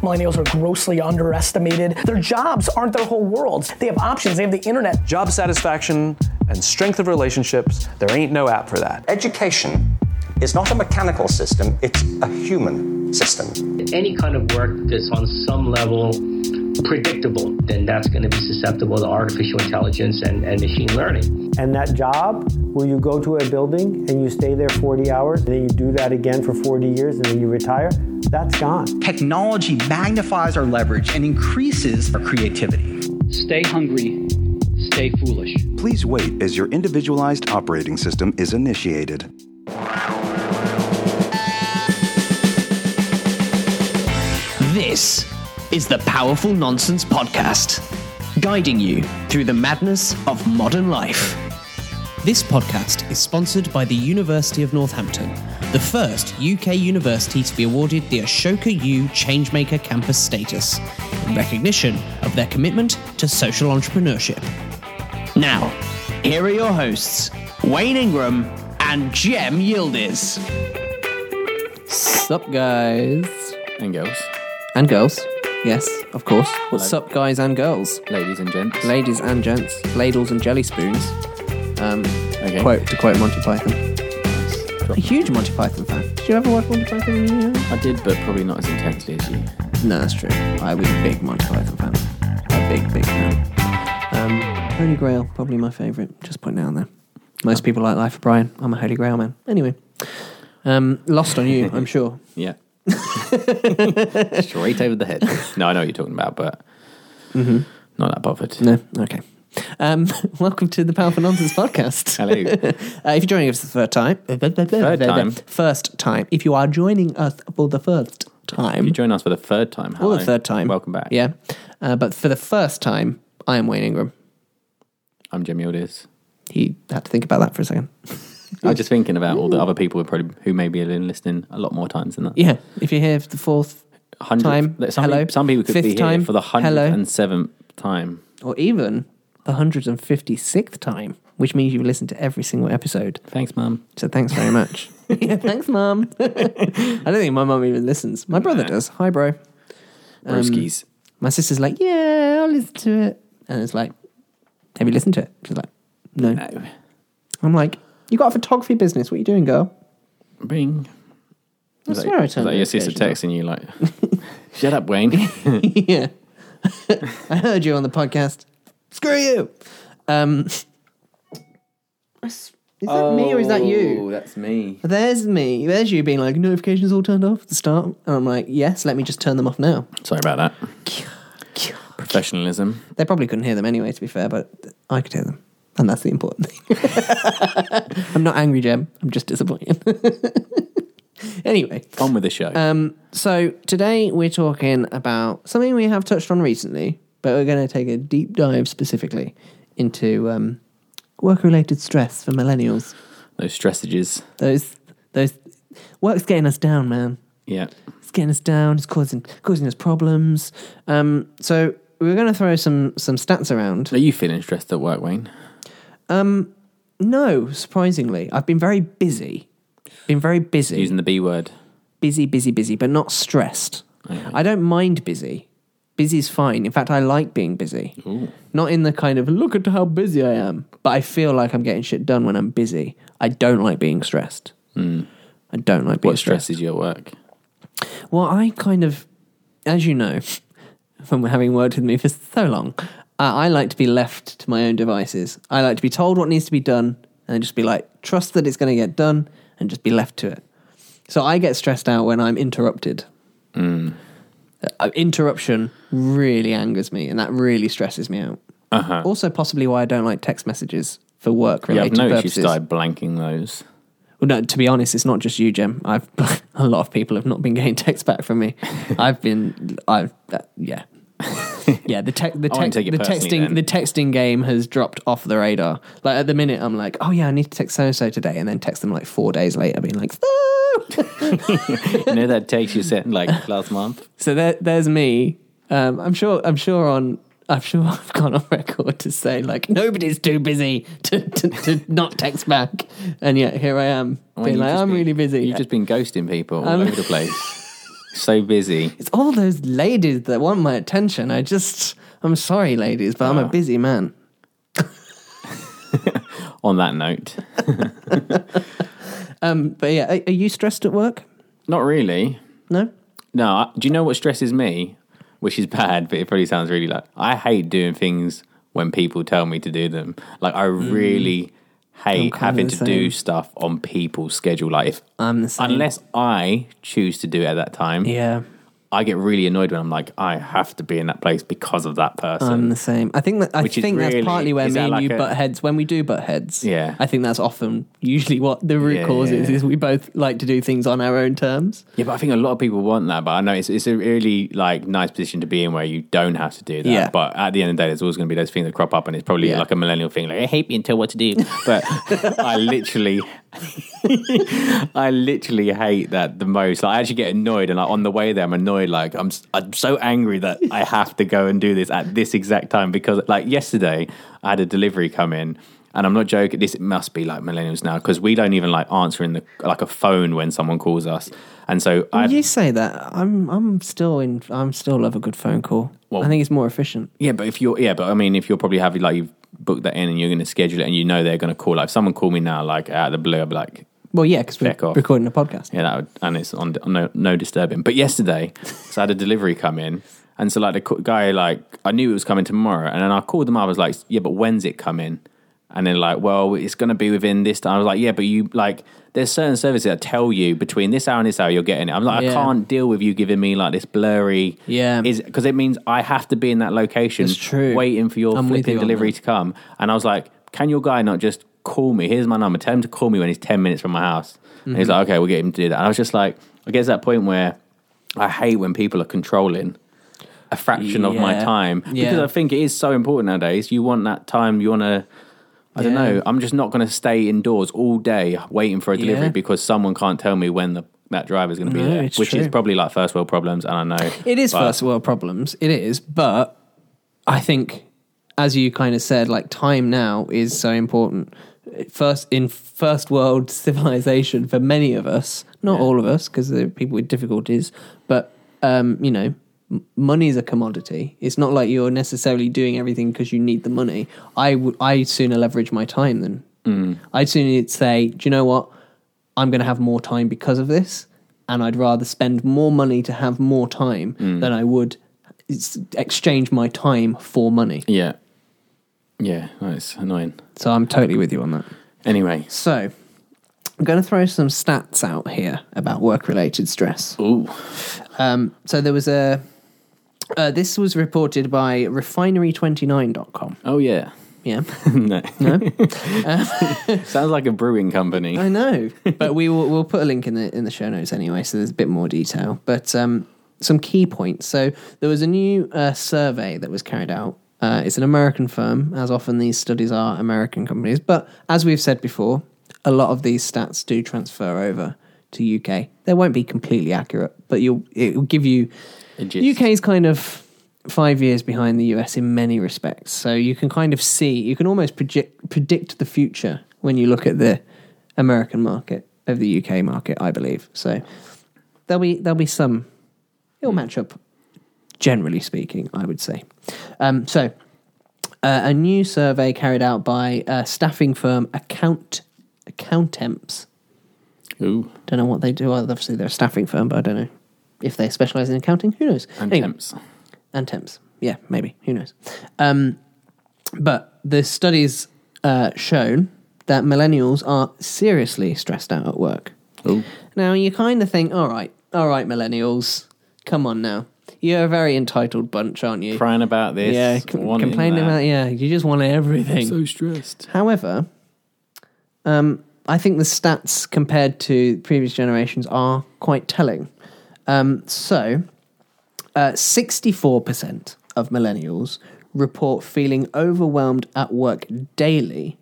Millennials are grossly underestimated. Their jobs aren't their whole worlds. They have options. They have the internet. Job satisfaction and strength of relationships, there ain't no app for that. Education is not a mechanical system, it's a human system. Any kind of work that's on some level predictable, then that's going to be susceptible to artificial intelligence and, and machine learning. And that job where you go to a building and you stay there 40 hours and then you do that again for 40 years and then you retire, that's gone. Technology magnifies our leverage and increases our creativity. Stay hungry, stay foolish. Please wait as your individualized operating system is initiated. This is the Powerful Nonsense Podcast, guiding you through the madness of modern life. This podcast is sponsored by the University of Northampton, the first UK university to be awarded the Ashoka U Changemaker campus status, in recognition of their commitment to social entrepreneurship. Now, here are your hosts, Wayne Ingram and Jem Yildiz. Sup, guys. And girls. And girls. Yes, of course. What's up, guys and girls? Ladies and gents. Ladies and gents. Ladles and jelly spoons. Um, Okay. quote, to quote Monty Python. A huge Monty Python fan. Did you ever watch Monty Python? when you were young? I did, but probably not as intensely as you. No, that's true. I was a big Monty Python fan. A big, big fan. Um, Holy Grail, probably my favourite. Just putting it out there. Most people like Life of Brian. I'm a Holy Grail man. Anyway, um, lost on you, I'm sure. Yeah. Straight over the head. No, I know what you're talking about, but not that bothered. Mm-hmm. No, okay. Um, welcome to the Powerful Nonsense podcast. Hello. Uh, if you're joining us for the third time, third time. first time. If you are joining us for the first time, if You join us for the third time. or the third time, Welcome back. Yeah, uh, but for the first time, I am Wayne Ingram. I'm Jem Yildiz. He had to think about that for a second. I was just thinking about all the other people who probably who maybe have been listening a lot more times than that. Yeah, if you're here for the fourth Hundred time, Some, hello. People, some people could Fifth be here time, for the hundred hello. and seventh time. or even the hundred and fifty sixth time, which means you've listened to every single episode. Thanks, Mum. So thanks very much. yeah, thanks, mum. I don't think my mum even listens. My brother does. Hi, bro. Um, Broskies. My sister's like, yeah, I'll listen to it. And it's like, have you listened to it? She's like, no. no. I'm like, you got a photography business. What are you doing, girl? Bing. I Is that, swear I is turned that your sister notification texting you like, shut up, Wayne? yeah. I heard you on the podcast. Screw you. Um, is that me or is that you? Oh, that's me. There's me. There's you being like, notifications all turned off at the start. And I'm like, yes, let me just turn them off now. Sorry about that. Professionalism. They probably couldn't hear them anyway, to be fair, but I could hear them. And that's the important thing. I'm not angry, Jem. I'm just disappointed. anyway, On with the show. um, so today we're talking about something we have touched on recently, but we're going to take a deep dive specifically into um, work-related stress for millennials. Those stressages. Those, those work's getting us down, man. Yeah. It's getting us down. It's causing causing us problems. Um, so we're going to throw some some stats around. Are you feeling stressed at work, Wayne? Um, no, surprisingly, I've been very busy. Been very busy, Using the B word. busy, busy, busy, but not stressed. Okay. I don't mind busy. Busy's fine. In fact, I like being busy. Not in the kind of look at how busy I am, but I feel like I'm getting shit done when I'm busy. I don't like being stressed. I don't like being What stressed. stresses you at work? Well, I kind of, as you know, from having worked with me for so long, uh, I like to be left to my own devices. I like to be told what needs to be done and just be like, trust that it's going to get done and just be left to it. So I get stressed out when I'm interrupted. Uh, interruption really angers me and that really stresses me out. Uh-huh. Also, possibly why I don't like text messages for work related Yeah, I've noticed purposes. you started blanking those. Well, no, to be honest, it's not just you, Jem. I've a lot of people have not been getting texts back from me. I've been, I've, uh, yeah, yeah. The te- the, text the texting then. the texting game has dropped off the radar. Like at the minute, I'm like, oh yeah, I need to text so and so today, and then text them like four days later, being like, you know that takes you set like last month? so there, there's me. Um, I'm sure. I'm sure on. I'm sure I've gone on record to say like nobody's too busy to, to, to not text back, and yet here I am being you've like I'm been- really busy. You've just been ghosting people all I'm- over the place. So busy. It's all those ladies that want my attention. I just, I'm sorry, ladies, but I'm a busy man. On that note, Um, but yeah, are, are you stressed at work? not really. No. No, I- do you know what stresses me? Which is bad, but it probably sounds really like I hate doing things when people tell me to do them. Like I really hate having to do stuff on people's schedule. Like if I'm the same. unless I choose to do it at that time, Yeah. I get really annoyed when I'm like, I have to be in that place because of that person. I'm the same. I think that I Which think that's really- partly where me and like you a- butt heads when we do butt heads. Yeah. I think that's often usually what the root Yeah, cause is. Is we both like to do things on our own terms. Yeah, but I think a lot of people want that. But I know it's it's a really like nice position to be in where you don't have to do that. Yeah. But at the end of the day, there's always going to be those things that crop up, and it's probably Yeah. like a millennial thing. Like I hate being told what to do, but I literally, I literally hate that the most. Like, I actually get annoyed, and like on the way there, I'm annoyed. Like I'm I'm so angry that I have to go and do this at this exact time because like yesterday, I had a delivery come in. And I'm not joking. This must be like millennials now because we don't even like answering the like a phone when someone calls us. And so I you say that, I'm I'm still in. I'm still love a good phone call. Well- I think it's more efficient. Yeah, but if you're yeah, but I mean, if you're probably having like you've booked that in and you're going to schedule it and you know they're going to call. Like, if someone call me now, like out of the blue, I'd be like, Well, yeah, because we're off. recording a podcast. yeah, that would, and it's on, on no, no disturbing. But yesterday, so I had a delivery come in, and so like the guy, like I knew it was coming tomorrow, and then I called them up. I was like, yeah, but when's it coming? And then like, well, it's going to be within this time. I was like, yeah, but you like, there's certain services that tell you between this hour and this hour you're getting it. I'm like, Yeah. I can't deal with you giving me like this blurry. Yeah. is because it means I have to be in that location, That's true. waiting for your I'm flipping you delivery to come. And I was like, can your guy not just call me? Here's my number. Tell him to call me when he's 10 minutes from my house. And Mm-hmm. he's like, okay, we'll get him to do that. And I was just like, I get to that point where I hate when people are controlling a fraction of my Yeah. time because Yeah. I think it is so important nowadays. You want that time, you want to. I don't know. I'm just not going to stay indoors all day waiting for a delivery Yeah. because someone can't tell me when the, that is going to be No, there, which is probably like first world problems. And I know It is first world problems. It is, but I think, as you kind of said, like time now is so important. First in first world civilization for many of us, not all of us, because there are people with difficulties. But um, you know, money is a commodity. It's not like you're necessarily doing everything because you need the money. I would. I sooner leverage my time than I'd sooner say, do you know what? I'm going to have more time because of this, and I'd rather spend more money to have more time than I would exchange my time for money. Yeah. Yeah, that's annoying. So I'm totally with you on that. Anyway, So I'm going to throw some stats out here about work-related stress. ooh, Um, so there was a. Uh, this was reported by Refinery29.com. oh yeah, Yeah, no, no, sounds like a brewing company. I know, but we will we'll put a link in the in the show notes anyway, so there's a bit more detail. But um, some key points. So there was a new uh, survey that was carried out. Uh, it's an American firm, as often these studies are American companies. But as we've said before, a lot of these stats do transfer over to UK. They won't be completely accurate, but you'll it will give you A. UK is kind of five years behind the US in many respects. So you can kind of see, you can almost project, predict the future when you look at the American market of the UK market, I believe. So there'll be there'll be some. It'll match up, generally speaking, I would say. Um, so uh, a new survey carried out by uh, staffing firm Account Accountemps. Ooh, Don't know what they do. Well, obviously, they're a staffing firm, but I don't know if they specialize in accounting. Who knows? and Anyway temps. and temps. Yeah, maybe. Who knows? Um, but the studies uh, shown that millennials are seriously stressed out at work. Ooh, Now you kind of think, all right, all right, millennials, come on now. You're a very entitled bunch, aren't you? crying about this. yeah, com- complaining that. about yeah. You just want everything. So stressed. However, um, I think the stats compared to previous generations are quite telling. Um, so, uh, 64% of millennials report feeling overwhelmed at work daily,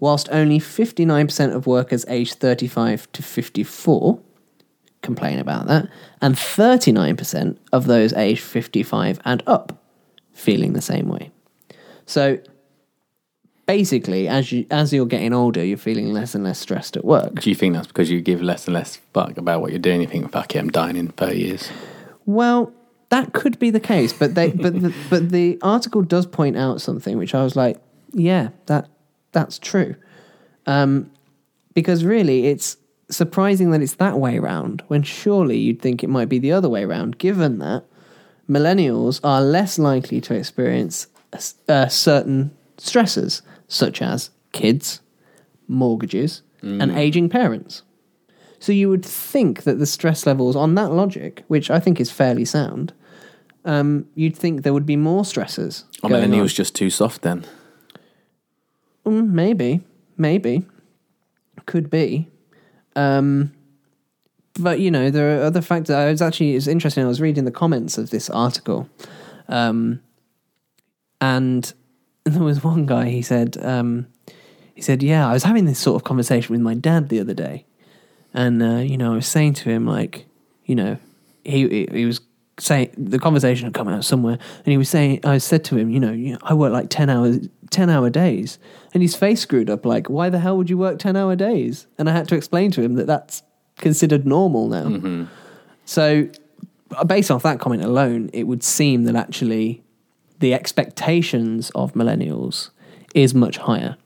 whilst only 59% of workers aged 35 to 54 complain about that, and 39% of those aged 55 and up feeling the same way. So, basically, as you as you're getting older, you're feeling less and less stressed at work. Do you think that's because you give less and less fuck about what you're doing? You think, fuck it, I'm dying in 30 years. Well, that could be the case, but they but the, but the article does point out something which I was like, yeah, that that's true. Um, because really, it's surprising that it's that way round. When surely you'd think it might be the other way round, given that millennials are less likely to experience uh, certain stresses, such as kids, mortgages, and Mm. aging parents. So you would think that the stress levels on that logic, which I think is fairly sound, um, you'd think there would be more stressors. Are going on. millennials just too soft then? Mm, maybe, maybe, could be. Um, but you know, there are other factors. I was actually it's interesting. I was reading the comments of this article, um, and there was one guy. He said, um, he said, "Yeah, I was having this sort of conversation with my dad the other day, and uh, you know, I was saying to him like, you know, he he, he was." Saying the conversation had come out somewhere, and he was saying, I said to him, you know, I work like ten hours, ten hour days, and his face screwed up. Like, why the hell would you work ten hour days? And I had to explain to him that that's considered normal now. So, uh, based off that comment alone, it would seem that actually the expectations of millennials is much higher.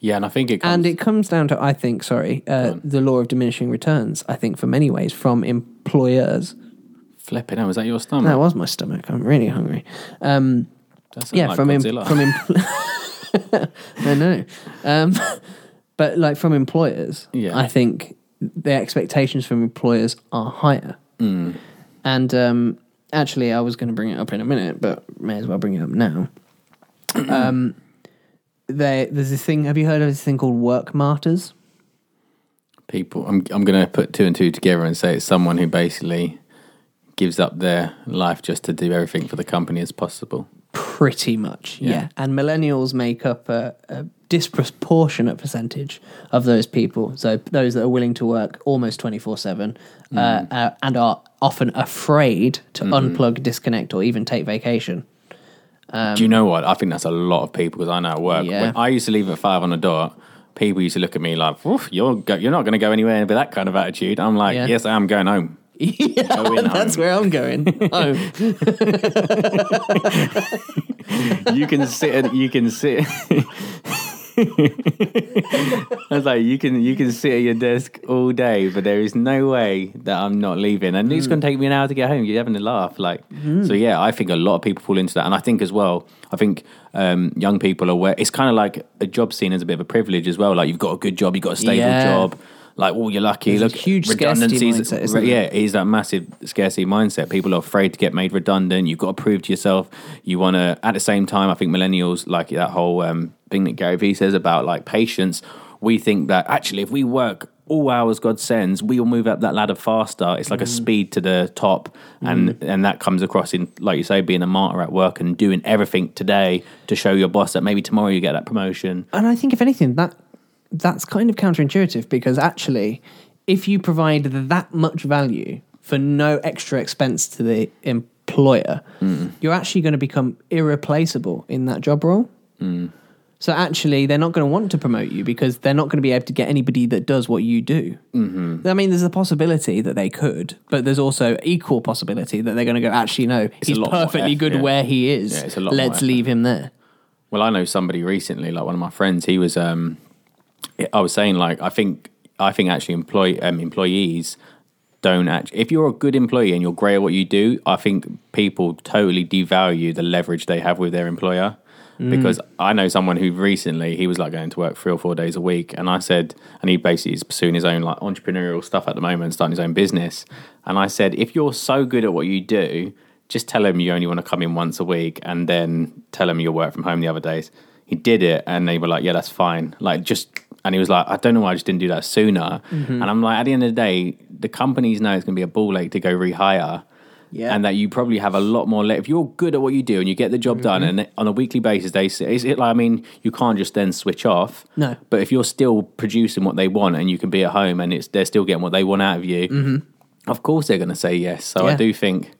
Yeah, and I think it comes. And it comes down to, I think, sorry, uh, the law of diminishing returns, I think, for many ways, from employers. Flipping out, was that your stomach? That was my stomach. I'm really hungry. Um, yeah, like from em- from em- I know, um, but like from employers, Yeah. I think the expectations from employers are higher. Mm. And um, actually, I was going to bring it up in a minute, but may as well bring it up now. um, there, there's this thing. Have you heard of this thing called work martyrs? People, I'm, I'm going to put two and two together and say it's someone who basically gives up their life just to do everything for the company as possible. Pretty much, yeah. Yeah. And millennials make up a, a disproportionate percentage of those people. So those that are willing to work almost twenty four seven, uh, Mm. uh, and are often afraid to Mhm. unplug, disconnect, or even take vacation. Um, Do you know what? I think that's a lot of people because I know at work. Yeah. When I used to leave at five on the dot. People used to look at me like, "Oof, "You're go- you're not going to go anywhere with that kind of attitude." I'm like, Yeah. "Yes, I am going home." yeah, Going that's home. where I'm going. home. you can sit. You can sit. I was like, you can you can sit at your desk all day, but there is no way that I'm not leaving. And it's Mm. going to take me an hour to get home. You're having a laugh, like Mm. so. Yeah, I think a lot of people fall into that, and I think as well. I think um, young people are aware. It's kind of like a job seen as a bit of a privilege as well. Like you've got a good job, you've got a stable Yeah. job. Like, oh, you're lucky. There's a Look, huge scarcity redundancies. mindset, yeah, it is that massive scarcity mindset. People are afraid to get made redundant. You've got to prove to yourself. You want to. At the same time, I think millennials like that whole um, thing that Gary Vee says about like patience. We think that actually, if we work all hours God sends, we will move up that ladder faster. It's like a Mm. speed to the top, and and that comes across in like you say, being a martyr at work and doing everything today to show your boss that maybe tomorrow you get that promotion. And I think, if anything, that that's kind of counterintuitive because actually, if you provide that much value for no extra expense to the employer, you're actually going to become irreplaceable in that job role. So actually, they're not going to want to promote you because they're not going to be able to get anybody that does what you do. Mm-hmm. I mean, there's a possibility that they could, but there's also equal possibility that they're going to go. Actually, no, It's he's perfectly good yeah. where he is. Yeah, it's a lot Let's leave him there. Well, I know somebody recently, like one of my friends. He was, um, I was saying, like, I think, I think actually, employ um, employees don't actually. If you're a good employee and you're great at what you do, I think people totally devalue the leverage they have with their employer. Mm. Because I know someone who recently he was like going to work three or four days a week, and I said, and he basically is pursuing his own like entrepreneurial stuff at the moment, starting his own business. And I said, if you're so good at what you do, just tell him you only want to come in once a week and then tell him you'll work from home the other days. He did it and they were like, yeah, that's fine. Like, just, and he was like, I don't know why I just didn't do that sooner. Mhm. And I'm like, at the end of the day, the companies know it's going to be a ball ache to go rehire. Yeah. And that you probably have a lot more. Le- if you're good at what you do and you get the job done, Mm-hmm. and on a weekly basis, they say, is it like, I mean, you can't just then switch off. No. But if you're still producing what they want and you can be at home and it's they're still getting what they want out of you, Mhm. of course they're going to say yes. So I do think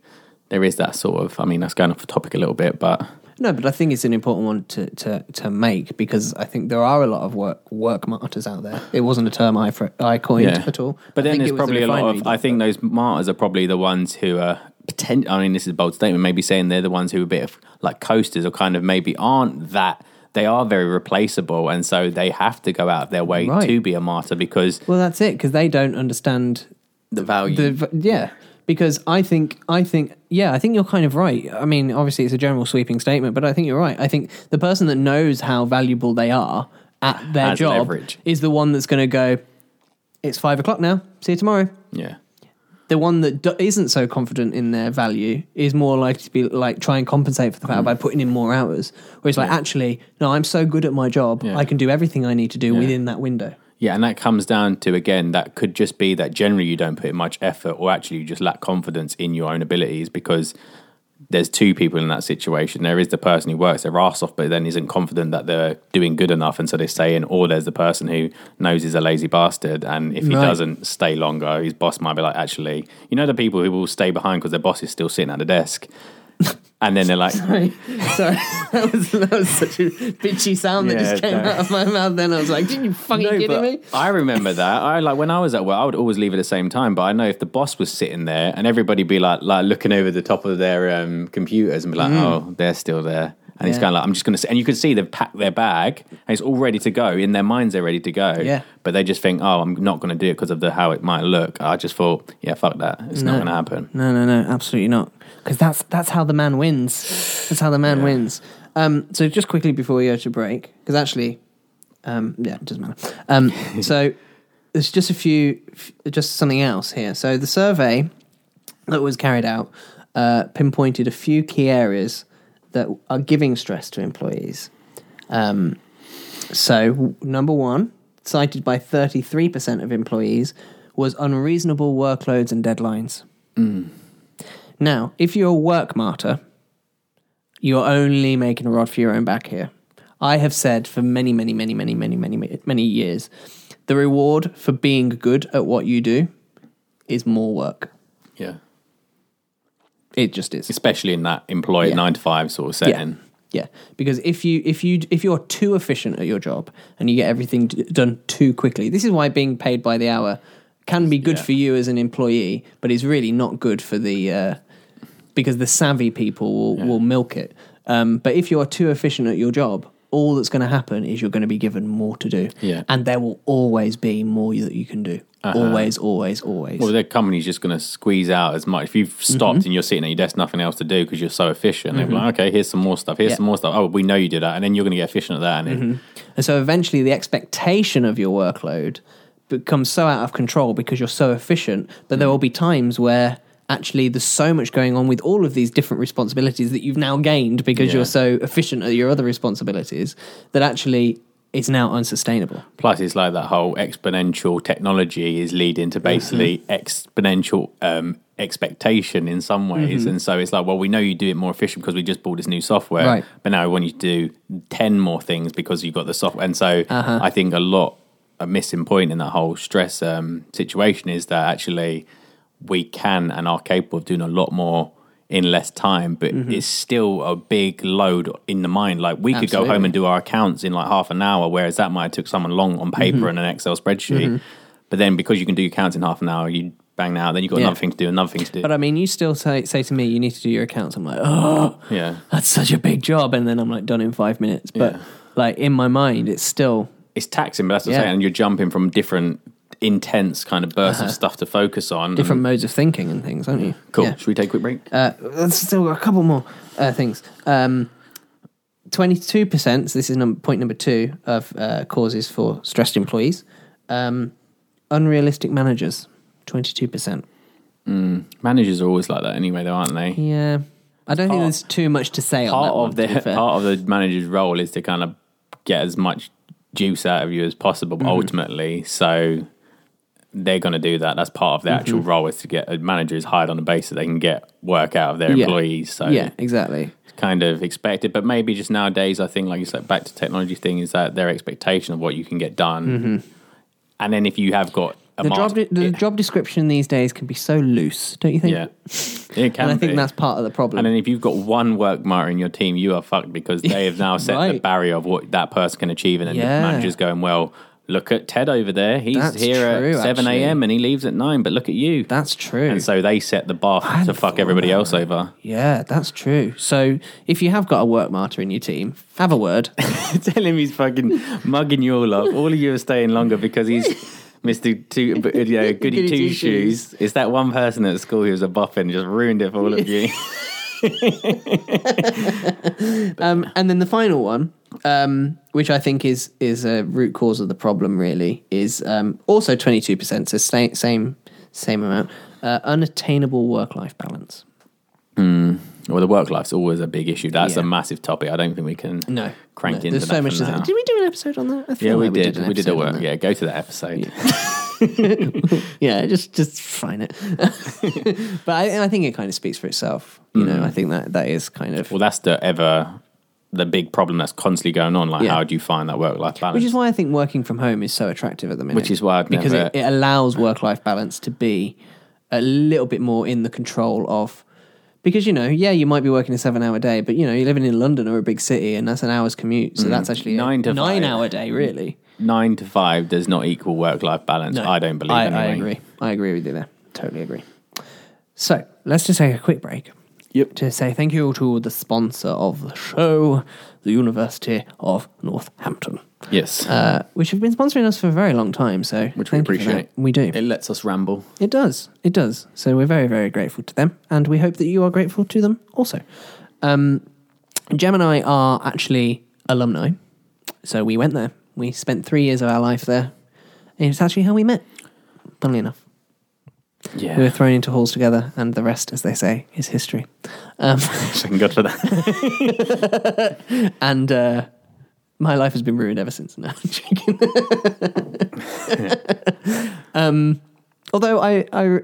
there is that sort of. I mean, that's going off the topic a little bit, but No, but I think it's an important one to, to, to make because I think there are a lot of work work martyrs out there. It wasn't a term I fr- I coined Yeah. at all. But I then there's probably a lot of. I think those martyrs are probably the ones who are potent. I mean, this is a bold statement. Maybe saying they're the ones who are a bit of like coasters, or kind of maybe aren't that. They are very replaceable, and so they have to go out of their way Right. to be a martyr because Well, that's it because they don't understand the value. the yeah. Because I think I think yeah, I think you're kind of right. I mean, obviously it's a general sweeping statement, but I think you're right. I think the person that knows how valuable they are at their Has job leverage. is the one that's going to go. It's five o'clock now. See you tomorrow. yeah, the one that do- isn't so confident in their value is more likely to be like try and compensate for the fact Mm. by putting in more hours. Whereas like actually, no, I'm so good at my job, Yeah. I can do everything I need to do within that window. Yeah, and that comes down to again that could just be that generally you don't put in much effort, or actually you just lack confidence in your own abilities because there's two people in that situation. There is the person who works their ass off, but then isn't confident that they're doing good enough, and so they stay in. Or there's the person who knows he's a lazy bastard, and if he Right. doesn't stay longer, his boss might be like, actually, you know, the people who will stay behind because their boss is still sitting at the desk, and then they're like, Sorry, sorry, that was that was such a bitchy sound that Yeah, just came out of my mouth. Then I was like, "Did you fucking No, kidding me?" I remember that. I like when I was at work, I would always leave at the same time. But I know if the boss was sitting there and everybody be like like looking over the top of their um, computers and be like, Mm. oh, they're still there. And kind of like I'm just going to, and you can see they've packed their bag and it's all ready to go. In their minds, they're ready to go. Yeah. But they just think, oh, I'm not going to do it because of the how it might look. I just thought, yeah, fuck that. It's not going to happen. No, no, no, absolutely not. Because that's that's how the man wins. That's how the man wins. Um, so just quickly before we go to break, because actually, um, yeah, it doesn't matter. Um, so there's just a few, f- just something else here. So the survey that was carried out uh, pinpointed a few key areas that are giving stress to employees. Um, so number one, cited by 33% of employees, was unreasonable workloads and deadlines. Now, if you're a work martyr, you're only making a rod for your own back here. I have said for many, many, many, many, many, many, many years, the reward for being good at what you do is more work. Yeah. It just is. Especially in that employee Yeah. nine to five sort of setting. Yeah, because if you if you if you're too efficient at your job and you get everything d- done too quickly, this is why being paid by the hour can be good for you as an employee, but it's really not good for the uh, because the savvy people will, will milk it. Um, but if you are too efficient at your job, all that's going to happen is you're going to be given more to do, Yeah. and there will always be more that you can do. Uh-huh. Always, always, always. Well, the company's just going to squeeze out as much. If you've stopped Mhm. and you're sitting at your desk, nothing else to do because you're so efficient, be Mhm. like, okay, here's some more stuff. Here's Yeah. some more stuff. Oh, we know you did that. And then you're going to get efficient at that. And then, Mhm. And so eventually the expectation of your workload becomes so out of control because you're so efficient. But there will be times where actually there's so much going on with all of these different responsibilities that you've now gained because Yeah. you're so efficient at your other responsibilities that actually it's now unsustainable. plus, it's like that whole exponential technology is leading to basically exponential um, expectation in some ways. Mhm. And so it's like, well, we know you do it more efficient because we just bought this new software. Right. But now we want you to do 10 more things because you've got the software. And so Uh-huh. I think a lot, a missing point in that whole stress um, situation is that actually we can and are capable of doing a lot more in less time, but Mhm. it's still a big load in the mind. Like we could go home and do our accounts in like half an hour, whereas that might have took someone long on paper Mhm. and an Excel spreadsheet. Mhm. But then because you can do your accounts in half an hour, you bang that out, then you've got Yeah. another thing to do, another thing to do. But I mean, you still say say to me, you need to do your accounts. I'm like, oh, yeah. that's such a big job, and then I'm like done in five minutes. But Yeah. like in my mind, it's still It's taxing, but that's what I'm saying. And you're jumping from different intense kind of bursts Uh-huh. of stuff to focus on. different and- modes of thinking and things, aren't you? Cool. Yeah. Should we take a quick break? Uh, let's still got a couple more uh, things. Um, 22%, so this is num- point number two of uh, causes for stressed employees. Um, unrealistic managers, 22%. Mm. Managers are always like that anyway, though, aren't they? Yeah. I don't think there's too much to say on part that one, of to be the part of the manager's role is to kind of get as much juice out of you as possible Mhm. ultimately so they're going to do that that's part of the actual Mhm. role is to get a manager is hired on the basis they can get work out of their Yeah. employees so yeah, exactly. it's kind of expected but maybe just nowadays i think like you said back to technology thing is that their expectation of what you can get done Mhm. and then if you have got a the job de- the it- job description these days can be so loose, don't you think? Yeah, it can and I think be. that's part of the problem. And then if you've got one work martyr in your team, you are fucked because they have now set the barrier of what that person can achieve, and then Yeah. the manager's going, "Well, look at Ted over there. He's That's here true, at seven a.m. and he leaves at nine. But look at you." That's true. And so they set the bar to fuck everybody else over. yeah, that's true. So if you have got a work martyr in your team, have a word. Tell him he's fucking mugging you all up. All of you are staying longer because he's Mr. Two, uh, yeah, Goody Two Two Shoes. It's that one person at school who was a boffin just ruined it for all of you. um, and then the final one, um, which I think is is a root cause of the problem, really, is um, also twenty two percent. So same same same amount. Uh, unattainable work life balance. Mm. Well, the work life's always a big issue. That's Yeah. a massive topic. I don't think we can No, crank no, into there's that so much. To now. Did we do an episode on that? Yeah, we like did. an We did a work. Yeah, go to that episode. yeah, just just find it. but I, I think it kind of speaks for itself. You know, Mm. I think that that is kind of Well, that's the ever the big problem that's constantly going on. Like, Yeah. how do you find that work life balance? Which is why I think working from home is so attractive at the minute. Which is why I'd because never- it, it allows work life balance to be a little bit more in the control of. Because you know, yeah, you might be working a seven-hour day, but you know, you're living in London or a big city, and that's an hour's commute. So Mm. that's actually Nine a to five. nine-hour day, really. nine to five does not equal work life balance. No, I don't believe. I, anyway. I agree. I agree with you there. Totally agree. So let's just take a quick break. Yep. To say thank you to the sponsor of the show, the University of Northampton. Yes. Uh, which have been sponsoring us for a very long time. So Which we thank you for appreciate. We do. It lets us ramble. It does. It does. So we're very, very grateful to them, and we hope that you are grateful to them also. Um, Jem and I are actually alumni, so we went there. We spent three years of our life there, and it's actually how we met. Funnily enough, Yeah. we were thrown into halls together, and the rest, as they say, is history. Um, Thank God for that. and uh, my life has been ruined ever since. No, I'm joking. um, although I, I,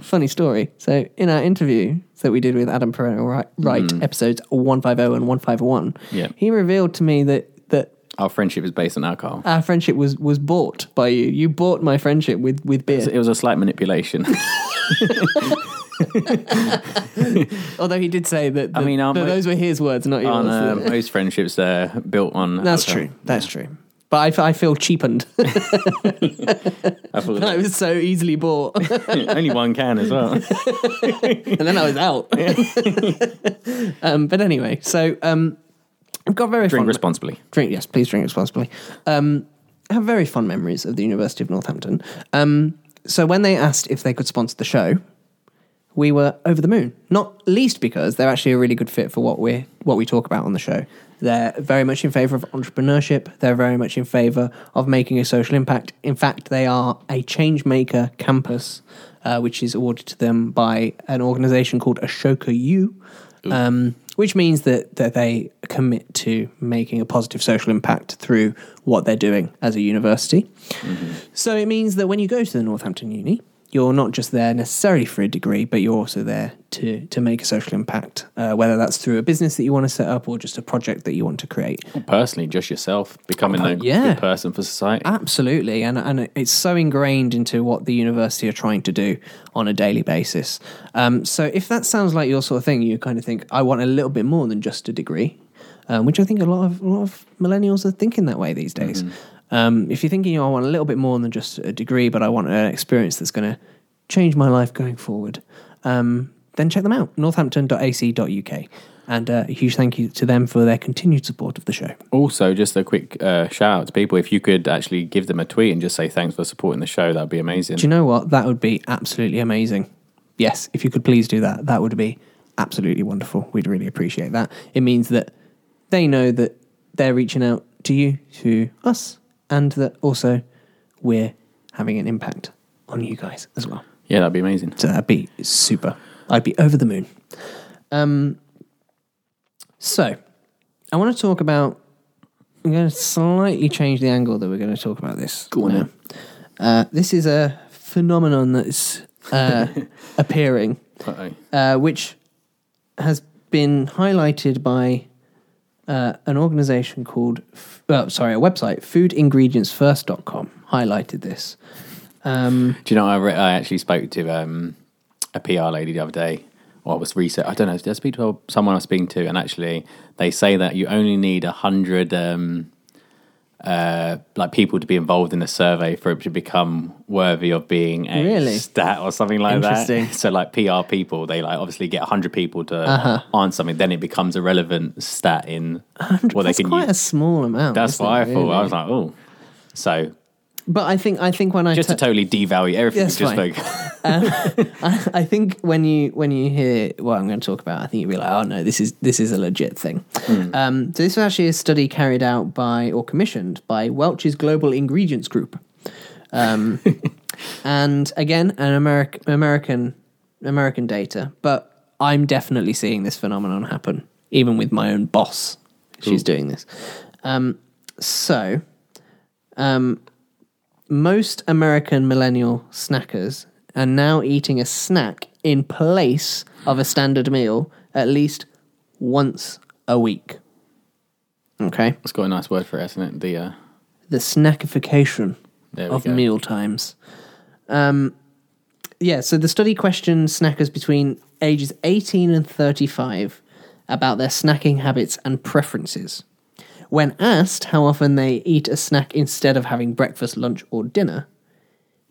funny story. So in our interview that we did with Adam Pereira Wright, Wright Mm. episodes one five zero and one five one, Yeah. he revealed to me that Our friendship is based on alcohol. our friendship was was bought by you. You bought my friendship with with beer. It was a slight manipulation. Although he did say that. I mean, that those were his words, not yours. uh, most friendships, they're built on. That's alcohol. true. That's true. But I feel cheapened. I thought I was so easily bought. only one can as well. and then I was out. um, but anyway, so um, I've got very Drink fond responsibly. Drink, yes, please drink responsibly. Um, I have very fond memories of the University of Northampton. Um, so when they asked if they could sponsor the show, we were over the moon. Not least because they're actually a really good fit for what we what we talk about on the show. They're very much in favour of entrepreneurship. They're very much in favour of making a social impact. In fact, they are a change maker campus, uh, which is awarded to them by an organisation called Ashoka U, um, which means that, that they commit to making a positive social impact through what they're doing as a university. Mm-hmm. So it means that when you go to the Northampton Uni, you're not just there necessarily for a degree, but you're also there to to make a social impact, uh, whether that's through a business that you want to set up or just a project that you want to create. Personally, just yourself becoming a yeah. good person for society. Absolutely, and and it's so ingrained into what the university are trying to do on a daily basis. Um, so if that sounds like your sort of thing, you kind of think I want a little bit more than just a degree, um, which I think a lot of a lot of millennials are thinking that way these days. Um, if you're thinking, you know, I want a little bit more than just a degree, but I want an experience that's going to change my life going forward, um, then check them out, northampton.ac.uk. And uh, a huge thank you to them for their continued support of the show. Also, just a quick uh, shout out to people. If you could actually give them a tweet and just say thanks for supporting the show, that'd be amazing. Do you know what? That would be absolutely amazing. Yes, if you could please do that, that would be absolutely wonderful. We'd really appreciate that. It means that they know that they're reaching out to you, to us, and that also we're having an impact on you guys as well. Yeah, that'd be amazing. So that'd be super. I'd be over the moon. Um, so, I want to talk about. I'm going to slightly change the angle that we're going to talk about this. Go on now. Uh, this is a phenomenon that's uh, appearing, uh, which has been highlighted by uh, an organization called, uh, sorry, a website, foodingredientsfirst.com, highlighted this. Um, Do you know, I, re- I actually spoke to um, a PR lady the other day, or I was research. I don't know, did I speak to someone I was speaking to? And actually, they say that you only need a hundred um, uh, like people to be involved in a survey for it to become worthy of being a Really? stat or something like that. So, like PR people, they like obviously get hundred people to Uh-huh. answer something, then it becomes a relevant stat in what they can quite use. a small amount. That's what I it, thought. I was like, oh. So But I think I think when I just t- to totally devalue everything That's we just fine. spoke. Um, I, I think when you when you hear what I'm going to talk about, I think you'll be like, oh no, this is this is a legit thing. Hmm. Um, so this was actually a study carried out by or commissioned by Welch's Global Ingredients Group, um, and again an American American American data, but I'm definitely seeing this phenomenon happen, even with my own boss. She's doing this. Um, so, um, most American millennial snackers are now eating a snack in place of a standard meal at least once a week. Okay. It's got a nice word for it, hasn't it? The uh, The snackification of go. meal times. Um, yeah, so the study questioned snackers between ages 18 and 35 about their snacking habits and preferences. When asked how often they eat a snack instead of having breakfast, lunch, or dinner,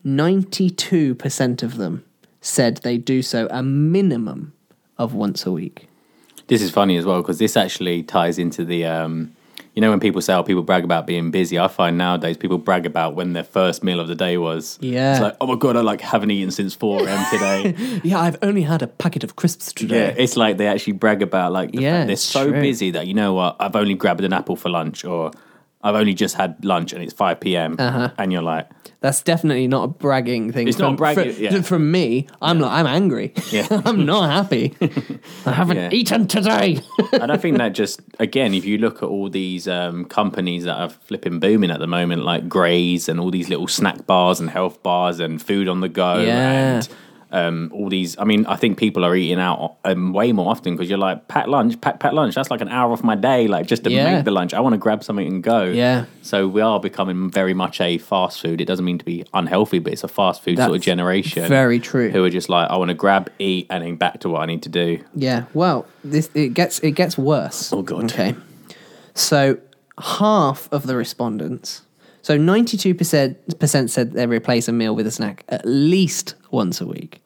92% of them said they do so a minimum of once a week. This is funny as well because this actually ties into the. Um, you know, when people say, oh, people brag about being busy, I find nowadays people brag about when their first meal of the day was. Yeah. It's like, oh my God, I like haven't eaten since 4 a.m. today. yeah, I've only had a packet of crisps today. yeah, it's like they actually brag about like the Yeah, they're so true. busy that, you know what, I've only grabbed an apple for lunch or I've only just had lunch and it's 5 p.m. Uh-huh. And you're like, That's definitely not a bragging thing. It's from, not bragging, fr- yeah. From me, I'm like, I'm angry. Yeah. I'm not happy. I haven't Yeah. eaten today. and I think that just again, if you look at all these um, companies that are flipping booming at the moment, like Graze and all these little snack bars and health bars and food on the go, Yeah. and um, all these. I mean, I think people are eating out um, way more often because you're like pack lunch, pack pack lunch. That's like an hour off my day, like just to Yeah. make the lunch. I want to grab something and go. Yeah. So we are becoming very much a fast food. It doesn't mean to be unhealthy, but it's a fast food sort of generation. very true. Who are just like, I want to grab, eat, and then back to what I need to do. Yeah, well, this it gets it gets worse. Oh, God. Okay, so half of the respondents, so ninety two percent percent said they replace a meal with a snack at least once a week.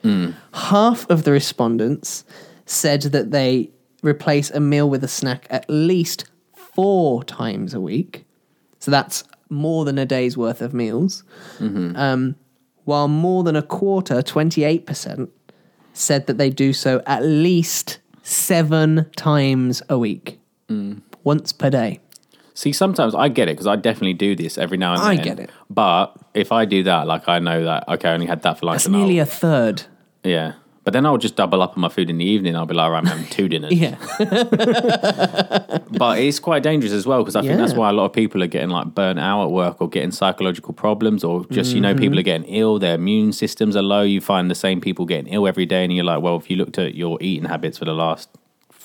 Half of the respondents said that they replace a meal with a snack at least four times a week. So that's more than a day's worth of meals. Um, while more than a quarter, twenty eight percent, said that they do so at least seven times a week, once per day. See, sometimes I get it because I definitely do this every now and I then. I get it. But if I do that, like I know that okay, I only had that for lunch. That's I'll- nearly a third. yeah. But then I'll just double up on my food in the evening. I'll be like, right, I'm having two dinners. Yeah, But it's quite dangerous as well because I think that's why a lot of people are getting like burnt out at work or getting psychological problems or just, you know, Mm-hmm. people are getting ill, their immune systems are low. You find the same people getting ill every day. And you're like, well, if you looked at your eating habits for the last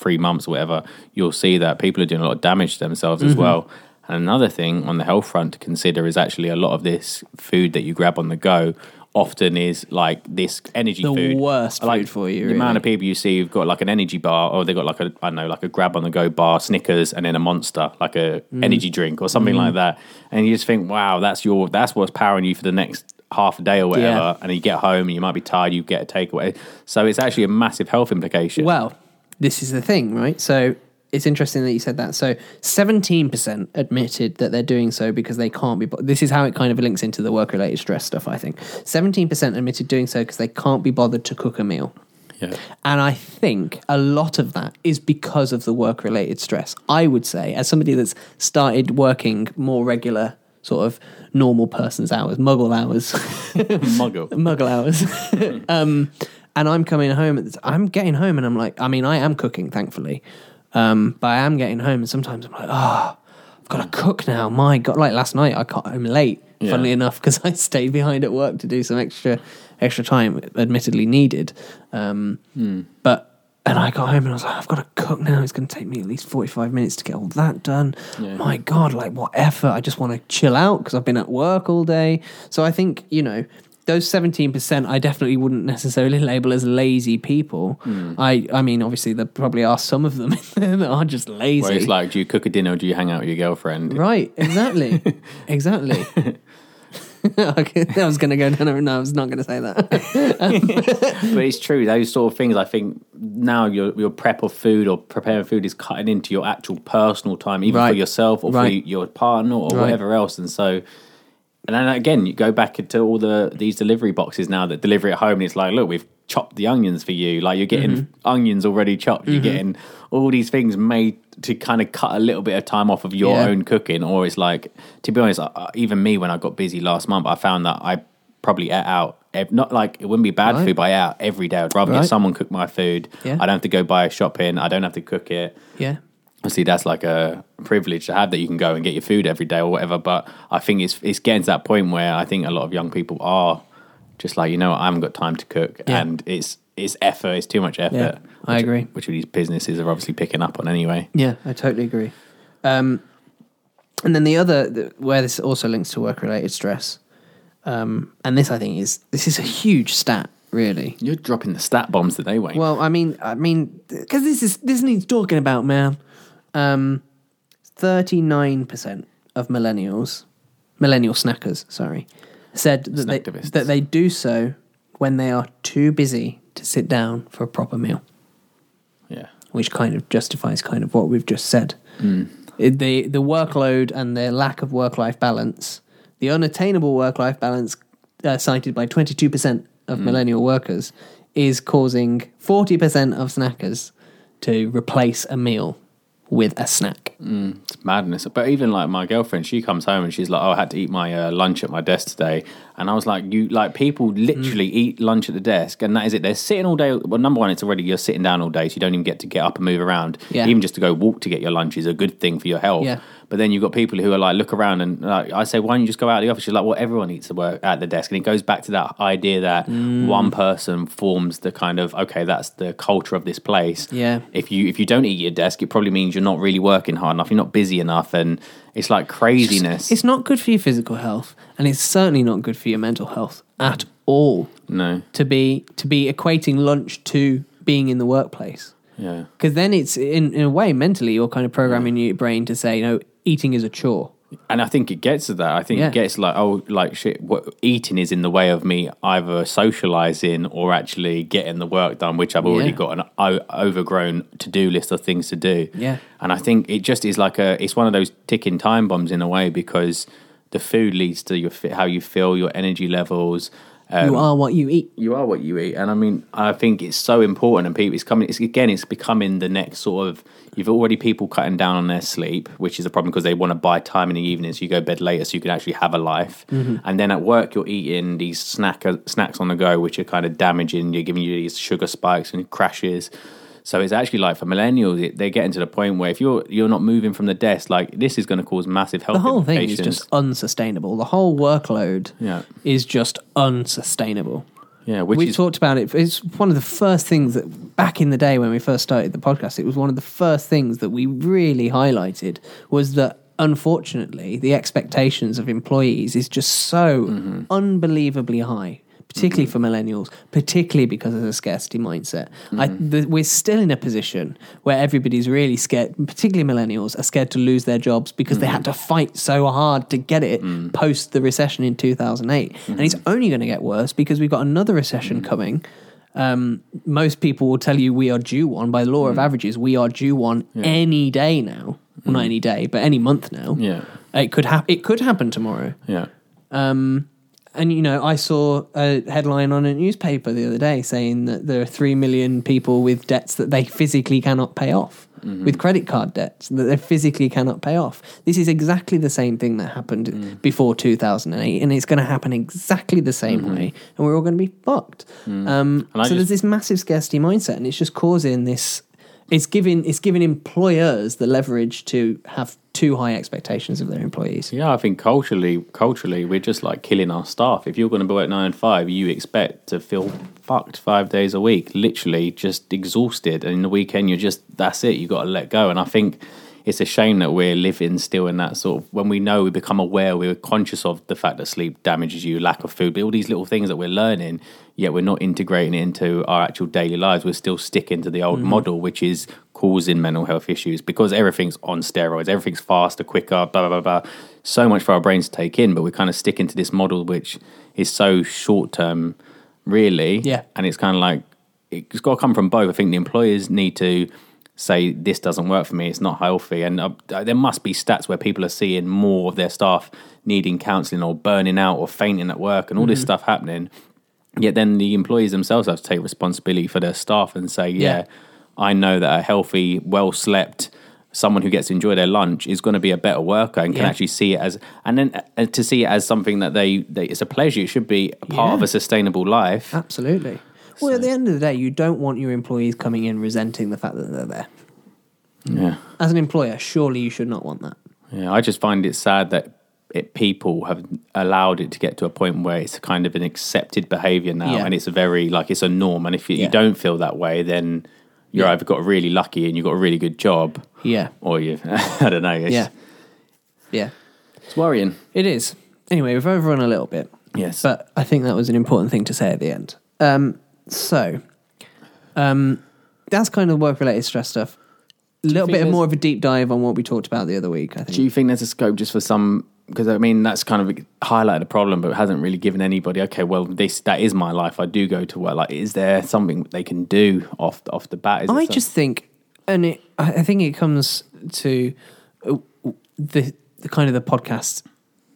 three months or whatever, you'll see that people are doing a lot of damage to themselves Mm-hmm. as well. And another thing on the health front to consider is actually a lot of this food that you grab on the go often is like this energy The food. worst like food for you, The amount of people you see who've got like an energy bar or they've got like a I don't know, like a grab on the go bar, Snickers and then a monster, like a Mm. energy drink or something like that. And you just think, wow, that's your that's what's powering you for the next half a day or whatever. Yeah. And you get home and you might be tired, you get a takeaway. So it's actually a massive health implication. Well, this is the thing, right? So it's interesting that you said that. So 17% admitted that they're doing so because they can't be. bo- This is how it kind of links into the work related stress stuff, I think. 17% admitted doing so because they can't be bothered to cook a meal. yeah. And I think a lot of that is because of the work related stress. I would say, as somebody that's started working more regular, sort of normal person's hours, muggle hours, Muggle. muggle hours. um, and I'm coming home. At the, I'm getting home, and I'm like, I mean, I am cooking, thankfully, um, but I am getting home, and sometimes I'm like, oh, I've got to cook now. My God, like last night, I got home late. Yeah. Funnily enough, because I stayed behind at work to do some extra extra time, admittedly needed. Um, But and I got home and I was like, I've got to cook now. It's going to take me at least forty five minutes to get all that done. My God, like what effort! I just want to chill out because I've been at work all day. So I think you know those seventeen percent, I definitely wouldn't necessarily label as lazy people. Hmm. I, I mean, obviously there probably are some of them that are just lazy. Where it's like, do you cook a dinner or do you hang out with your girlfriend? Right, exactly, exactly. okay, I was going to go down. a- No, I was not going to say that. but it's true. Those sort of things. I think now your your prep of food or preparing food is cutting into your actual personal time, even for yourself or Right. for your partner or Right. whatever else. And so, and then again, you go back into all the these delivery boxes now that deliver at home, and it's like, look, we've chopped the onions for you. Like you're getting Mhm. onions already chopped. You're Mhm. getting all these things made to kind of cut a little bit of time off of your Yeah. own cooking. Or it's like, to be honest, even me when I got busy last month, I found that I probably ate out. Not like it wouldn't be bad Right. food, but I ate out every day. I'd rather Right. get someone cook my food. Yeah. I don't have to go buy a shopping. I don't have to cook it. yeah, Obviously, that's like a privilege to have that you can go and get your food every day or whatever. But I think it's it's getting to that point where I think a lot of young people are just like, you know, what, I haven't got time to cook, Yeah. and it's it's effort. It's too much effort. Yeah, I which- agree. Which of these businesses are obviously picking up on anyway. yeah, I totally agree. Um, and then the other the, where this also links to work related stress, um, and this I think is this is a huge stat, really. You're dropping the stat bombs today, Wayne. Well, I mean, I mean, because this is this needs talking about, man. Um, Thirty-nine percent of millennials, millennial snackers, sorry, said that they, that they do so when they are too busy to sit down for a proper meal, yeah. which kind of justifies kind of what we've just said. Mm. It- the the workload and the lack of work life balance, the unattainable work life balance uh, cited by twenty two percent of Mm. millennial workers, is causing forty percent of snackers to replace a meal with a snack. Mm, it's madness. But even like my girlfriend, she comes home and she's like, "Oh, I had to eat my uh, lunch at my desk today," and I was like, "You like people literally eat lunch at the desk, and that is it. They're sitting all day. Well, number one, it's already you're sitting down all day, so you don't even get to get up and move around. Yeah. Even just to go walk to get your lunch is a good thing for your health. Yeah. But then you've got people who are like, look around and like, I say, why don't you just go out of the office? She's like, well, everyone eats at work at the desk, and it goes back to that idea that Mm. one person forms the kind of okay, that's the culture of this place Yeah. if you if you don't eat at your desk, it probably means you're not really working hard enough. You're not busy enough, and it's like craziness. It's not good for your physical health, and it's certainly not good for your mental health at all. no, To be to be equating lunch to being in the workplace. yeah, Because then it's in, in a way mentally you're kind of programming your brain to say, no, eating is a chore. and I think it gets to that. I think Yeah. it gets like oh, like shit. What eating is in the way of me either socializing or actually getting the work done, which I've already Yeah. got an o- overgrown to do list of things to do. Yeah. and I think it just is like a. It's one of those ticking time bombs in a way because the food leads to your how you feel, your energy levels. Um, you are what you eat. you are what you eat and i mean i think it's so important and people it's coming it's again it's becoming the next sort of you've already people cutting down on their sleep which is a problem because they want to buy time in the evening so you go to bed later so you can actually have a life Mhm. and then at work you're eating these snack snacks on the go which are kind of damaging you're giving you these sugar spikes and crashes so it's actually like for millennials they're getting to the point where if you're you're not moving from the desk like this is going to cause massive health The whole thing is just unsustainable. The whole workload Yeah. is just unsustainable. Yeah which We've is talked about it. It's one of the first things that back in the day when we first started the podcast, it was one of the first things that we really highlighted was that unfortunately the expectations of employees is just so Mm-hmm. unbelievably high. Particularly for millennials, particularly because of the scarcity mindset. Mm-hmm. the, we're still in a position where everybody's really scared, particularly millennials, are scared to lose their jobs because they had Mm-hmm. to fight so hard to get it Mm. post the recession in 2008. And it's Mm-hmm. only going to get worse because we've got another recession coming. Um, most people will tell you we are due one by the law Mm. of averages. We are due one any day now. Well, not any day, but any month now. yeah It could happen. It could happen tomorrow. yeah Um, and you know, I saw a headline on a newspaper the other day saying that there are three million people with debts that they physically cannot pay off, mm-hmm. with credit card debts that they physically cannot pay off. This is exactly the same thing that happened mm. before 2008, and it's going to happen exactly the same mm-hmm. way, and we're all going to be fucked. Mm. Um, And I so there's this massive scarcity mindset, and it's just causing this. It's giving it's giving employers the leverage to have too high expectations of their employees. Yeah, I think culturally, culturally, we're just like killing our staff. If you're going to be work nine and five, you expect to feel fucked five days a week, literally just exhausted. And in the weekend, you're just that's it. You've got to let go. And I think it's a shame that we're living still in that sort of when we know we become aware, we're conscious of the fact that sleep damages you, lack of food, but all these little things that we're learning, yet we're not integrating it into our actual daily lives. We're still sticking to the old Mhm. model, which is causing mental health issues because everything's on steroids, everything's faster, quicker, blah, blah, blah, blah. So much for our brains to take in, but we're kind of sticking to this model, which is so short term, really. Yeah. And it's kind of like, it's got to come from both. I think the employers need to say, this doesn't work for me, it's not healthy. And uh, there must be stats where people are seeing more of their staff needing counselling or burning out or fainting at work and all this Mhm. stuff happening. Yet then the employees themselves have to take responsibility for their staff and say, yeah, Yeah. I know that a healthy, well slept, someone who gets to enjoy their lunch is going to be a better worker and can Yeah. actually see it as, and then uh, to see it as something that they, they it's a pleasure. It should be a part of a sustainable life. Absolutely. Well, at the end of the day, you don't want your employees coming in resenting the fact that they're there. Yeah. As an employer, surely you should not want that. Yeah, I just find it sad that it, people have allowed it to get to a point where it's kind of an accepted behavior now, Yeah. and it's a very like it's a norm. And if you, Yeah. you don't feel that way, then you're Yeah. either got really lucky and you've got a really good job, Yeah. or you I don't know. Yeah. Yeah. it's worrying. It is. Anyway, we've overrun a little bit. Yes. But I think that was an important thing to say at the end. Um, so, um, that's kind of work related stress stuff. A little bit there's- more of a deep dive on what we talked about the other week, I think. Do you think there's a scope just for some? Because I mean, that's kind of highlighted a problem, but it hasn't really given anybody. Okay, well, this that is my life. I do go to work. Like, is there something they can do off off the bat? Is I just think, and it, I I think it comes to uh, the, the kind of the podcast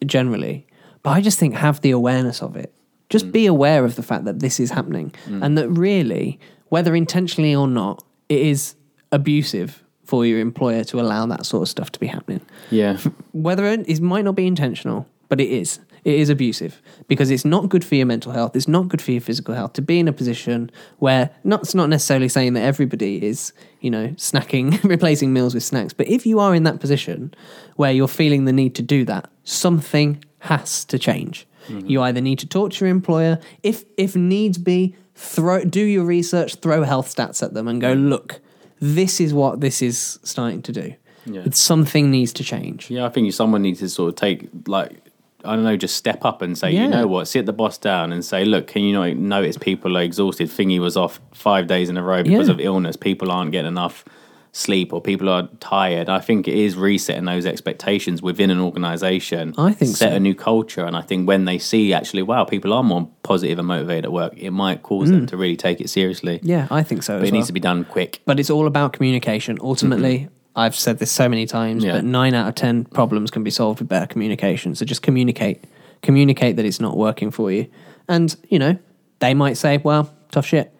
generally, but I just think have the awareness of it. Just be aware of the fact that this is happening, Mm. and that really, whether intentionally or not, it is abusive for your employer to allow that sort of stuff to be happening. yeah. Whether it, it might not be intentional, but it is. It is abusive because it's not good for your mental health. It's not good for your physical health to be in a position where not. It's not necessarily saying that everybody is, you know, snacking, replacing meals with snacks. But if you are in that position where you're feeling the need to do that, something has to change. You mm-hmm. either need to talk to your employer, if if needs be, throw do your research, throw health stats at them, and go look. This is what this is starting to do. Yeah. Something needs to change. Yeah, I think someone needs to sort of take like I don't know, just step up and say, Yeah. you know what, sit the boss down and say, look, can you not notice people are exhausted? Thingy was off five days in a row because Yeah. of illness. People aren't getting enough sleep or people are tired. I think it is resetting those expectations within an organization. I think set so. a new culture, and I think when they see actually, wow, people are more positive and motivated at work, it might cause them Mm. to really take it seriously. Yeah, I think so. But it needs to be done quick. But it's all about communication. Ultimately, I've said this so many times, Yeah. but nine out of ten problems can be solved with better communication. So just communicate. Communicate that it's not working for you. And, you know, they might say, well, tough shit.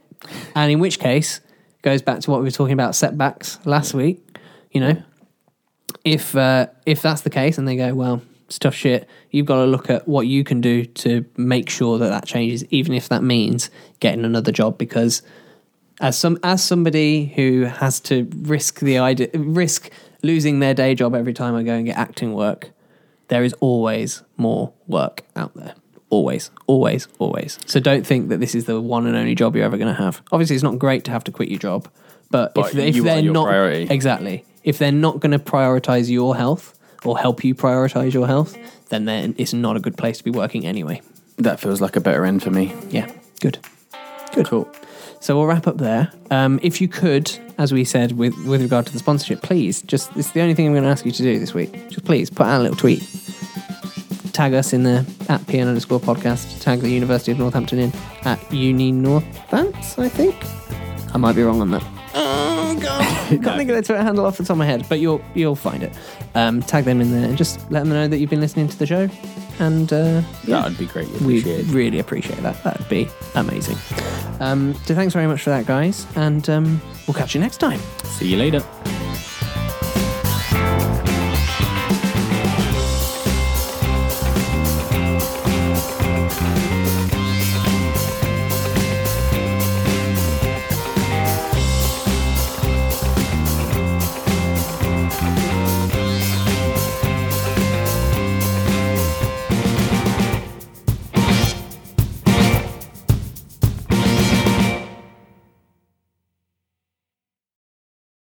And in which case, goes back to what we were talking about setbacks last week. You know, if uh, if that's the case and they go, well, it's tough shit, you've got to look at what you can do to make sure that that changes, even if that means getting another job because as some as somebody who has to risk the idea risk losing their day job every time I go and get acting work, there is always more work out there. Always, always, always. So don't think that this is the one and only job you're ever going to have. Obviously, it's not great to have to quit your job, but, But if, if they're not priority. exactly, if they're not going to prioritize your health or help you prioritize your health, then then it's not a good place to be working anyway. That feels like a better end for me. Yeah, good. Good. Cool. So we'll wrap up there. Um, if you could, as we said with, with regard to the sponsorship, please, just it's the only thing I'm going to ask you to do this week. Just please put out a little tweet. Tag us in there at PN underscore podcast. Tag the University of Northampton in at Uni Northants, I think. I might be wrong on that. Oh god, can't think of their Twitter handle off the top of my head, but you'll you'll find it. Um, tag them in there and just let them know that you've been listening to the show. And uh, yeah, That would be great. we appreciated. really appreciate that. That'd be amazing. Um, so thanks very much for that, guys, and um, we'll catch you next time. See you later.